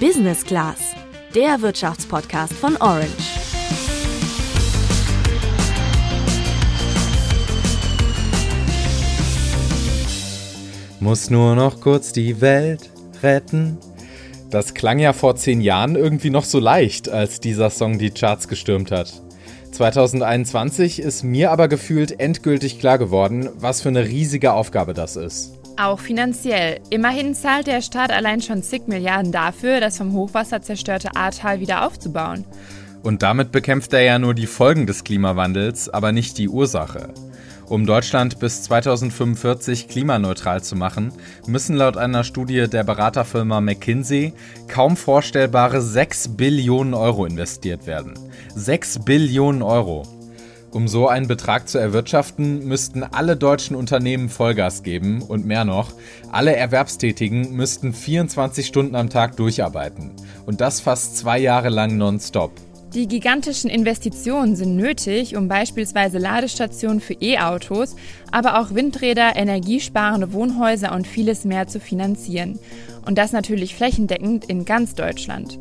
Business Class, der Wirtschaftspodcast von Orange. Muss nur noch kurz die Welt retten. Das klang ja vor zehn Jahren irgendwie noch so leicht, als dieser Song die Charts gestürmt hat. 2021 ist mir aber gefühlt endgültig klar geworden, was für eine riesige Aufgabe das ist. Auch finanziell. Immerhin zahlt der Staat allein schon zig Milliarden dafür, das vom Hochwasser zerstörte Ahrtal wieder aufzubauen. Und damit bekämpft er ja nur die Folgen des Klimawandels, aber nicht die Ursache. Um Deutschland bis 2045 klimaneutral zu machen, müssen laut einer Studie der Beraterfirma McKinsey kaum vorstellbare 6 Billionen Euro investiert werden. 6 Billionen Euro. Um so einen Betrag zu erwirtschaften, müssten alle deutschen Unternehmen Vollgas geben und mehr noch, alle Erwerbstätigen müssten 24 Stunden am Tag durcharbeiten. Und das fast zwei Jahre lang nonstop. Die gigantischen Investitionen sind nötig, um beispielsweise Ladestationen für E-Autos, aber auch Windräder, energiesparende Wohnhäuser und vieles mehr zu finanzieren. Und das natürlich flächendeckend in ganz Deutschland.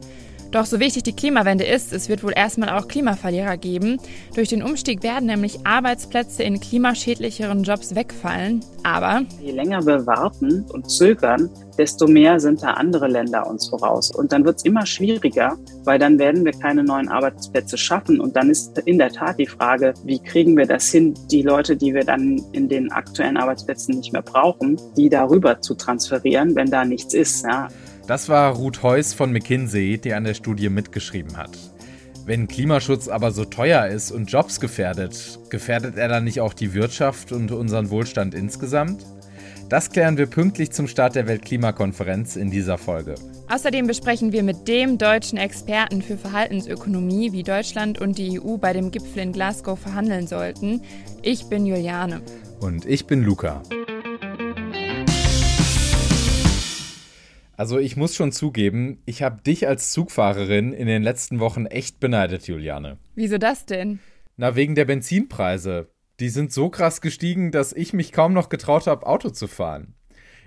Doch so wichtig die Klimawende ist, es wird wohl erstmal auch Klimaverlierer geben. Durch den Umstieg werden nämlich Arbeitsplätze in klimaschädlicheren Jobs wegfallen. Aber je länger wir warten und zögern, desto mehr sind da andere Länder uns voraus. Und dann wird es immer schwieriger, weil dann werden wir keine neuen Arbeitsplätze schaffen. Und dann ist in der Tat die Frage, wie kriegen wir das hin, die Leute, die wir dann in den aktuellen Arbeitsplätzen nicht mehr brauchen, die darüber zu transferieren, wenn da nichts ist. Ja. Das war Ruth Heuss von McKinsey, die an der Studie mitgeschrieben hat. Wenn Klimaschutz aber so teuer ist und Jobs gefährdet, gefährdet er dann nicht auch die Wirtschaft und unseren Wohlstand insgesamt? Das klären wir pünktlich zum Start der Weltklimakonferenz in dieser Folge. Außerdem besprechen wir mit dem deutschen Experten für Verhaltensökonomie, wie Deutschland und die EU bei dem Gipfel in Glasgow verhandeln sollten. Ich bin Juliane. Und ich bin Luca. Also ich muss schon zugeben, ich habe dich als Zugfahrerin in den letzten Wochen echt beneidet, Juliane. Wieso das denn? Na, wegen der Benzinpreise. Die sind so krass gestiegen, dass ich mich kaum noch getraut habe, Auto zu fahren.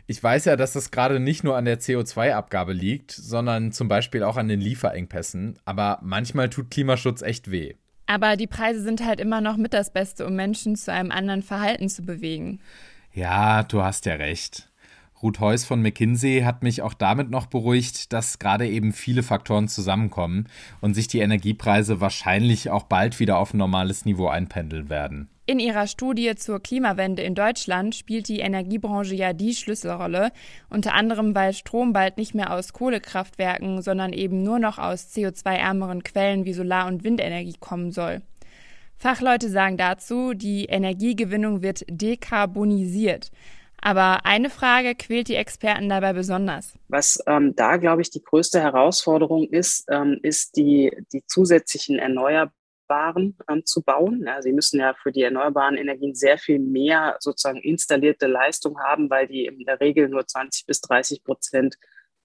Ich weiß ja, dass das gerade nicht nur an der CO2-Abgabe liegt, sondern zum Beispiel auch an den Lieferengpässen. Aber manchmal tut Klimaschutz echt weh. Aber die Preise sind halt immer noch mit das Beste, um Menschen zu einem anderen Verhalten zu bewegen. Ja, du hast ja recht. Ruth Heuss von McKinsey hat mich auch damit noch beruhigt, dass gerade eben viele Faktoren zusammenkommen und sich die Energiepreise wahrscheinlich auch bald wieder auf ein normales Niveau einpendeln werden. In ihrer Studie zur Klimawende in Deutschland spielt die Energiebranche ja die Schlüsselrolle, unter anderem weil Strom bald nicht mehr aus Kohlekraftwerken, sondern eben nur noch aus CO2-ärmeren Quellen wie Solar- und Windenergie kommen soll. Fachleute sagen dazu, die Energiegewinnung wird dekarbonisiert. Aber eine Frage quält die Experten dabei besonders. Was ähm, da, glaube ich, die größte Herausforderung ist, ähm, ist die, die zusätzlichen Erneuerbaren ähm, zu bauen. Ja, sie müssen ja für die erneuerbaren Energien sehr viel mehr sozusagen installierte Leistung haben, weil die in der Regel nur 20 bis 30 Prozent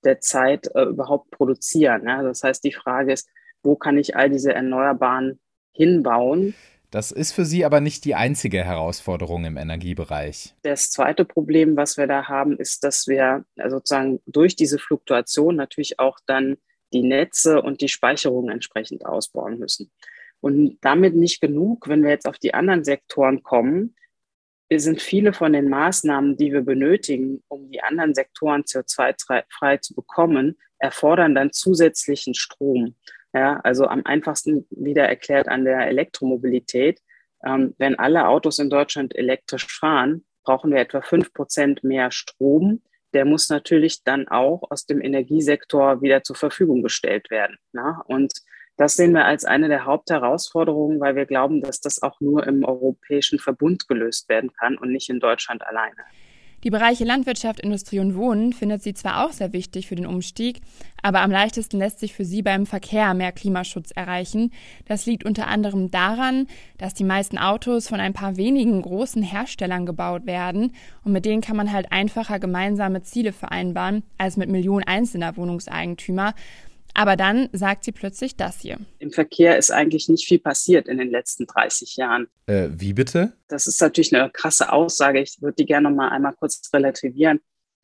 der Zeit äh, überhaupt produzieren. Ja, das heißt, die Frage ist, wo kann ich all diese Erneuerbaren hinbauen? Das ist für Sie aber nicht die einzige Herausforderung im Energiebereich. Das zweite Problem, was wir da haben, ist, dass wir sozusagen durch diese Fluktuation natürlich auch dann die Netze und die Speicherung entsprechend ausbauen müssen. Und damit nicht genug, wenn wir jetzt auf die anderen Sektoren kommen, sind viele von den Maßnahmen, die wir benötigen, um die anderen Sektoren CO2-frei zu bekommen, erfordern dann zusätzlichen Strom. Ja, also am einfachsten wieder erklärt an der Elektromobilität. Ähm, wenn alle Autos in Deutschland elektrisch fahren, brauchen wir etwa fünf Prozent mehr Strom. Der muss natürlich dann auch aus dem Energiesektor wieder zur Verfügung gestellt werden. Na? Und das sehen wir als eine der Hauptherausforderungen, weil wir glauben, dass das auch nur im europäischen Verbund gelöst werden kann und nicht in Deutschland alleine. Die Bereiche Landwirtschaft, Industrie und Wohnen findet sie zwar auch sehr wichtig für den Umstieg, aber am leichtesten lässt sich für sie beim Verkehr mehr Klimaschutz erreichen. Das liegt unter anderem daran, dass die meisten Autos von ein paar wenigen großen Herstellern gebaut werden und mit denen kann man halt einfacher gemeinsame Ziele vereinbaren als mit Millionen einzelner Wohnungseigentümer. Aber dann sagt sie plötzlich das hier. Im Verkehr ist eigentlich nicht viel passiert in den letzten 30 Jahren. Äh, wie bitte? Das ist natürlich eine krasse Aussage. Ich würde die gerne noch mal einmal kurz relativieren.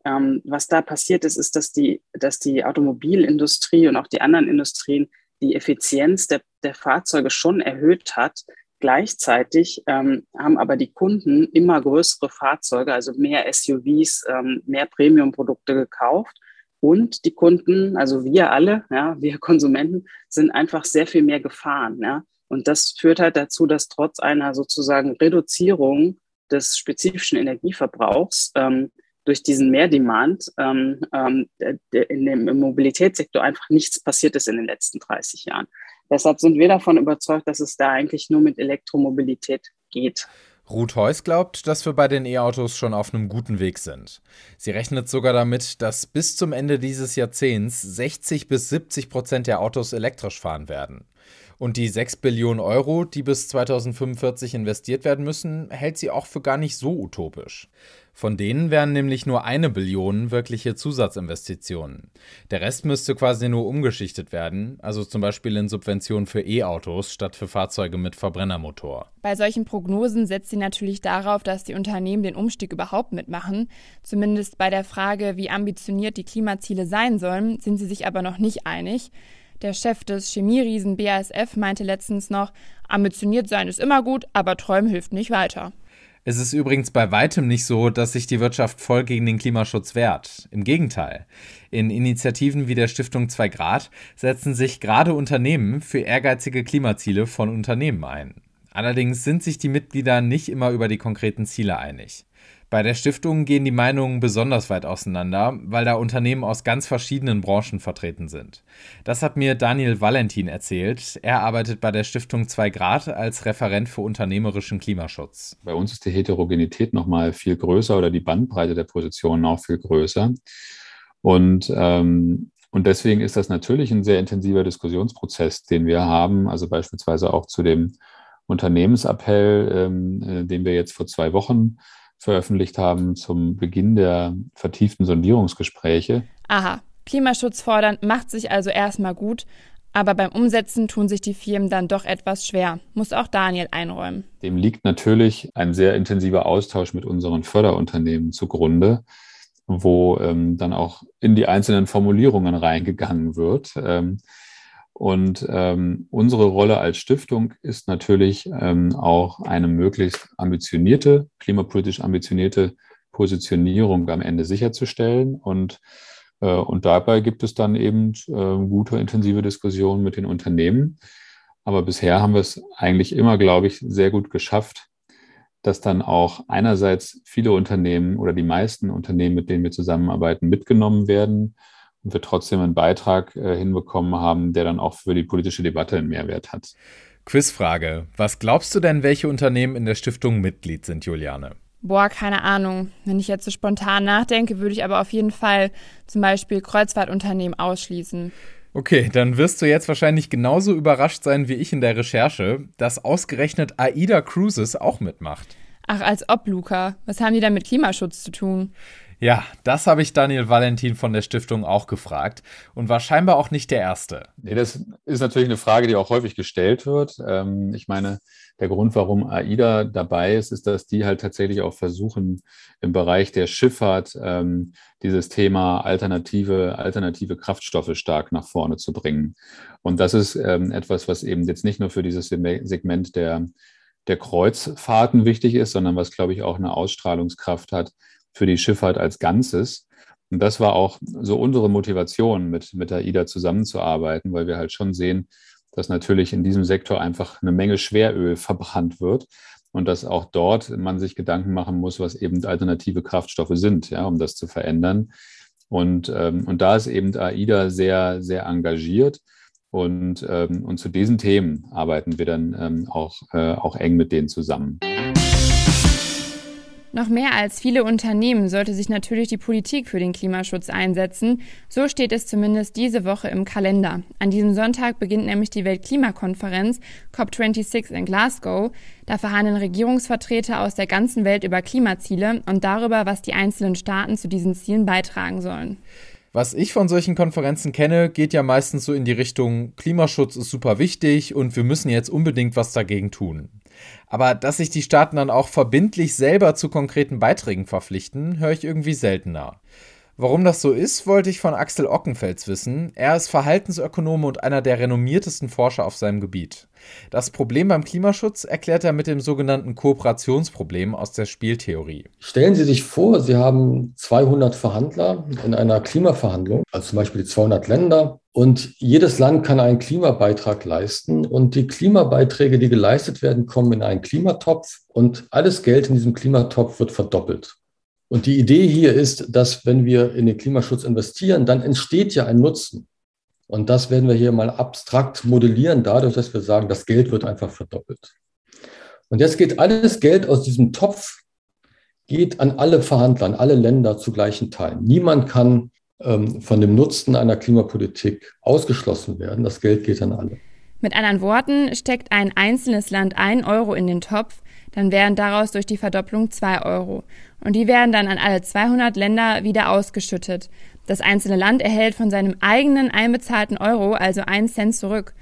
ähm, was da passiert ist, ist, dass die, dass die Automobilindustrie und auch die anderen Industrien die Effizienz der, der Fahrzeuge schon erhöht hat. Gleichzeitig ähm, haben aber die Kunden immer größere Fahrzeuge, also mehr SUVs, ähm, mehr Premium-Produkte gekauft. Und die Kunden, also wir alle, ja, wir Konsumenten, sind einfach sehr viel mehr gefahren. Ja. Und das führt halt dazu, dass trotz einer sozusagen Reduzierung des spezifischen Energieverbrauchs ähm, durch diesen Mehrdemand ähm, ähm, in dem Mobilitätssektor einfach nichts passiert ist in den letzten 30 Jahren. Deshalb sind wir davon überzeugt, dass es da eigentlich nur mit Elektromobilität geht. Ruth Heuss glaubt, dass wir bei den E-Autos schon auf einem guten Weg sind. Sie rechnet sogar damit, dass bis zum Ende dieses Jahrzehnts 60 bis 70 Prozent der Autos elektrisch fahren werden. Und die 6 Billionen Euro, die bis 2045 investiert werden müssen, hält sie auch für gar nicht so utopisch. Von denen wären nämlich nur eine Billion wirkliche Zusatzinvestitionen. Der Rest müsste quasi nur umgeschichtet werden, also zum Beispiel in Subventionen für E-Autos statt für Fahrzeuge mit Verbrennermotor. Bei solchen Prognosen setzt sie natürlich darauf, dass die Unternehmen den Umstieg überhaupt mitmachen. Zumindest bei der Frage, wie ambitioniert die Klimaziele sein sollen, sind sie sich aber noch nicht einig. Der Chef des Chemieriesen BASF meinte letztens noch, ambitioniert sein ist immer gut, aber träumen hilft nicht weiter. Es ist übrigens bei weitem nicht so, dass sich die Wirtschaft voll gegen den Klimaschutz wehrt. Im Gegenteil. In Initiativen wie der Stiftung 2 Grad setzen sich gerade Unternehmen für ehrgeizige Klimaziele von Unternehmen ein. Allerdings sind sich die Mitglieder nicht immer über die konkreten Ziele einig. Bei der Stiftung gehen die Meinungen besonders weit auseinander, weil da Unternehmen aus ganz verschiedenen Branchen vertreten sind. Das hat mir Daniel Valentin erzählt. Er arbeitet bei der Stiftung 2 Grad als Referent für unternehmerischen Klimaschutz. Bei uns ist die Heterogenität nochmal viel größer oder die Bandbreite der Positionen auch viel größer. Und ähm, und deswegen ist das natürlich ein sehr intensiver Diskussionsprozess, den wir haben, also beispielsweise auch zu dem Unternehmensappell, ähm, äh, den wir jetzt vor zwei Wochen veröffentlicht haben zum Beginn der vertieften Sondierungsgespräche. Aha, Klimaschutz fordern macht sich also erstmal gut, aber beim Umsetzen tun sich die Firmen dann doch etwas schwer, muss auch Daniel einräumen. Dem liegt natürlich ein sehr intensiver Austausch mit unseren Förderunternehmen zugrunde, wo ähm, dann auch in die einzelnen Formulierungen reingegangen wird. Ähm, und ähm, unsere Rolle als Stiftung ist natürlich ähm, auch eine möglichst ambitionierte, klimapolitisch ambitionierte Positionierung am Ende sicherzustellen. Und, äh, und dabei gibt es dann eben äh, gute, intensive Diskussionen mit den Unternehmen. Aber bisher haben wir es eigentlich immer, glaube ich, sehr gut geschafft, dass dann auch einerseits viele Unternehmen oder die meisten Unternehmen, mit denen wir zusammenarbeiten, mitgenommen werden und wir trotzdem einen Beitrag äh, hinbekommen haben, der dann auch für die politische Debatte einen Mehrwert hat. Quizfrage. Was glaubst du denn, welche Unternehmen in der Stiftung Mitglied sind, Juliane? Boah, keine Ahnung. Wenn ich jetzt so spontan nachdenke, würde ich aber auf jeden Fall zum Beispiel Kreuzfahrtunternehmen ausschließen. Okay, dann wirst du jetzt wahrscheinlich genauso überrascht sein wie ich in der Recherche, dass ausgerechnet AIDA Cruises auch mitmacht. Ach, als ob, Luca. Was haben die denn mit Klimaschutz zu tun? Ja, das habe ich Daniel Valentin von der Stiftung auch gefragt und war scheinbar auch nicht der Erste. Nee, das ist natürlich eine Frage, die auch häufig gestellt wird. Ähm, ich meine, der Grund, warum AIDA dabei ist, ist, dass die halt tatsächlich auch versuchen, im Bereich der Schifffahrt ähm, dieses Thema alternative, alternative Kraftstoffe stark nach vorne zu bringen. Und das ist ähm, etwas, was eben jetzt nicht nur für dieses Segment der, der Kreuzfahrten wichtig ist, sondern was, glaube ich, auch eine Ausstrahlungskraft hat für die Schifffahrt als Ganzes. Und das war auch so unsere Motivation, mit, mit der IDA zusammenzuarbeiten, weil wir halt schon sehen, dass natürlich in diesem Sektor einfach eine Menge Schweröl verbrannt wird und dass auch dort man sich Gedanken machen muss, was eben alternative Kraftstoffe sind, ja, um das zu verändern. Und, ähm, und da ist eben AIDA sehr, sehr engagiert. Und, ähm, und zu diesen Themen arbeiten wir dann ähm, auch, äh, auch eng mit denen zusammen. Noch mehr als viele Unternehmen sollte sich natürlich die Politik für den Klimaschutz einsetzen. So steht es zumindest diese Woche im Kalender. An diesem Sonntag beginnt nämlich die Weltklimakonferenz COP26 in Glasgow. Da verhandeln Regierungsvertreter aus der ganzen Welt über Klimaziele und darüber, was die einzelnen Staaten zu diesen Zielen beitragen sollen. Was ich von solchen Konferenzen kenne, geht ja meistens so in die Richtung, Klimaschutz ist super wichtig und wir müssen jetzt unbedingt was dagegen tun. Aber dass sich die Staaten dann auch verbindlich selber zu konkreten Beiträgen verpflichten, höre ich irgendwie seltener. Warum das so ist, wollte ich von Axel Ockenfels wissen. Er ist Verhaltensökonom und einer der renommiertesten Forscher auf seinem Gebiet. Das Problem beim Klimaschutz erklärt er mit dem sogenannten Kooperationsproblem aus der Spieltheorie. Stellen Sie sich vor, Sie haben 200 Verhandler in einer Klimaverhandlung, also zum Beispiel die 200 Länder, und jedes Land kann einen Klimabeitrag leisten. Und die Klimabeiträge, die geleistet werden, kommen in einen Klimatopf und alles Geld in diesem Klimatopf wird verdoppelt. Und die Idee hier ist, dass wenn wir in den Klimaschutz investieren, dann entsteht ja ein Nutzen. Und das werden wir hier mal abstrakt modellieren, dadurch, dass wir sagen, das Geld wird einfach verdoppelt. Und jetzt geht alles Geld aus diesem Topf, geht an alle Verhandler, an alle Länder zu gleichen Teilen. Niemand kann ähm, von dem Nutzen einer Klimapolitik ausgeschlossen werden. Das Geld geht an alle. Mit anderen Worten, steckt ein einzelnes Land ein Euro in den Topf, dann wären daraus durch die Verdopplung zwei Euro. Und die werden dann an alle 200 Länder wieder ausgeschüttet. Das einzelne Land erhält von seinem eigenen einbezahlten Euro also einen Cent zurück.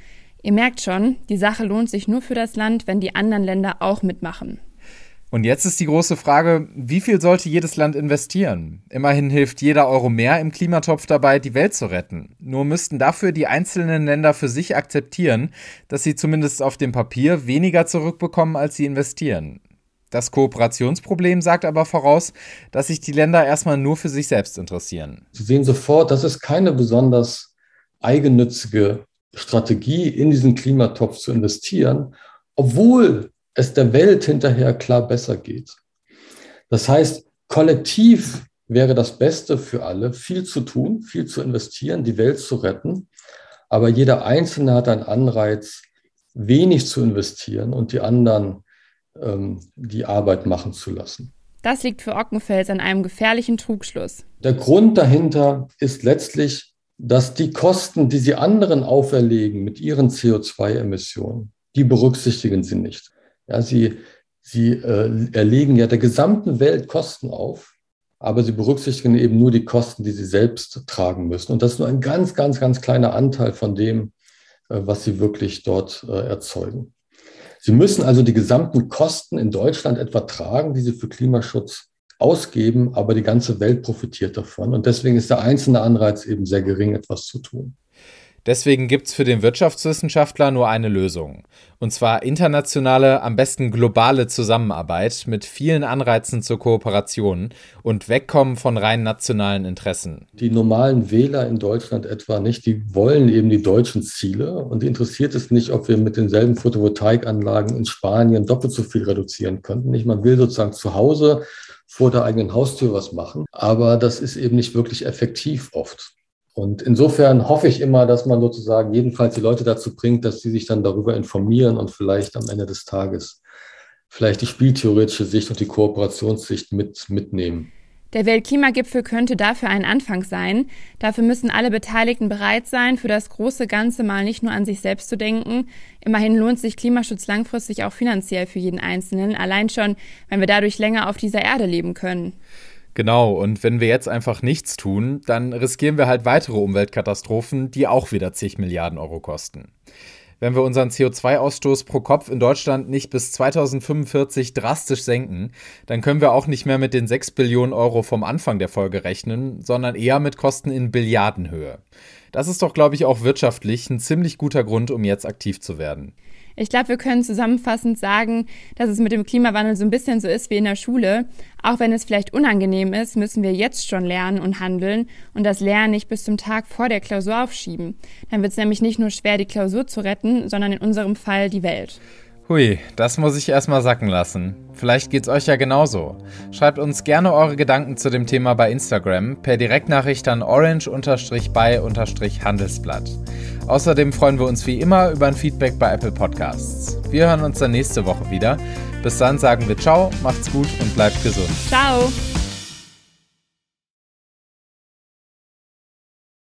Ihr merkt schon, die Sache lohnt sich nur für das Land, wenn die anderen Länder auch mitmachen. Und jetzt ist die große Frage, wie viel sollte jedes Land investieren? Immerhin hilft jeder Euro mehr im Klimatopf dabei, die Welt zu retten. Nur müssten dafür die einzelnen Länder für sich akzeptieren, dass sie zumindest auf dem Papier weniger zurückbekommen, als sie investieren. Das Kooperationsproblem sagt aber voraus, dass sich die Länder erstmal nur für sich selbst interessieren. Sie sehen sofort, das ist keine besonders eigennützige Strategie, in diesen Klimatopf zu investieren, obwohl es der Welt hinterher klar besser geht. Das heißt, kollektiv wäre das Beste für alle, viel zu tun, viel zu investieren, die Welt zu retten. Aber jeder Einzelne hat einen Anreiz, wenig zu investieren und die anderen ähm, die Arbeit machen zu lassen. Das liegt für Ockenfels an einem gefährlichen Trugschluss. Der Grund dahinter ist letztlich, dass die Kosten, die sie anderen auferlegen mit ihren CO2-Emissionen, die berücksichtigen sie nicht. Ja, sie sie äh, erlegen ja der gesamten Welt Kosten auf, aber sie berücksichtigen eben nur die Kosten, die sie selbst tragen müssen. Und das ist nur ein ganz, ganz, ganz kleiner Anteil von dem, äh, was sie wirklich dort äh, erzeugen. Sie müssen also die gesamten Kosten in Deutschland etwa tragen, die Sie für Klimaschutz ausgeben, aber die ganze Welt profitiert davon. Und deswegen ist der einzelne Anreiz eben sehr gering, etwas zu tun. Deswegen gibt es für den Wirtschaftswissenschaftler nur eine Lösung. Und zwar internationale, am besten globale Zusammenarbeit mit vielen Anreizen zur Kooperation und Wegkommen von rein nationalen Interessen. Die normalen Wähler in Deutschland etwa nicht, die wollen eben die deutschen Ziele und interessiert es nicht, ob wir mit denselben Photovoltaikanlagen in Spanien doppelt so viel reduzieren könnten. Nicht, man will sozusagen zu Hause vor der eigenen Haustür was machen, aber das ist eben nicht wirklich effektiv oft. Und insofern hoffe ich immer, dass man sozusagen jedenfalls die Leute dazu bringt, dass sie sich dann darüber informieren und vielleicht am Ende des Tages vielleicht die spieltheoretische Sicht und die Kooperationssicht mit, mitnehmen. Der Weltklimagipfel könnte dafür ein Anfang sein. Dafür müssen alle Beteiligten bereit sein, für das große Ganze mal nicht nur an sich selbst zu denken. Immerhin lohnt sich Klimaschutz langfristig auch finanziell für jeden Einzelnen, allein schon, wenn wir dadurch länger auf dieser Erde leben können. Genau, und wenn wir jetzt einfach nichts tun, dann riskieren wir halt weitere Umweltkatastrophen, die auch wieder zig Milliarden Euro kosten. Wenn wir unseren CO2-Ausstoß pro Kopf in Deutschland nicht bis 2045 drastisch senken, dann können wir auch nicht mehr mit den 6 Billionen Euro vom Anfang der Folge rechnen, sondern eher mit Kosten in Billiardenhöhe. Das ist doch, glaube ich, auch wirtschaftlich ein ziemlich guter Grund, um jetzt aktiv zu werden. Ich glaube, wir können zusammenfassend sagen, dass es mit dem Klimawandel so ein bisschen so ist wie in der Schule. Auch wenn es vielleicht unangenehm ist, müssen wir jetzt schon lernen und handeln und das Lernen nicht bis zum Tag vor der Klausur aufschieben. Dann wird es nämlich nicht nur schwer, die Klausur zu retten, sondern in unserem Fall die Welt. Hui, das muss ich erstmal sacken lassen. Vielleicht geht's euch ja genauso. Schreibt uns gerne eure Gedanken zu dem Thema bei Instagram per Direktnachricht an orange-by-handelsblatt. Außerdem freuen wir uns wie immer über ein Feedback bei Apple Podcasts. Wir hören uns dann nächste Woche wieder. Bis dann sagen wir ciao, macht's gut und bleibt gesund. Ciao!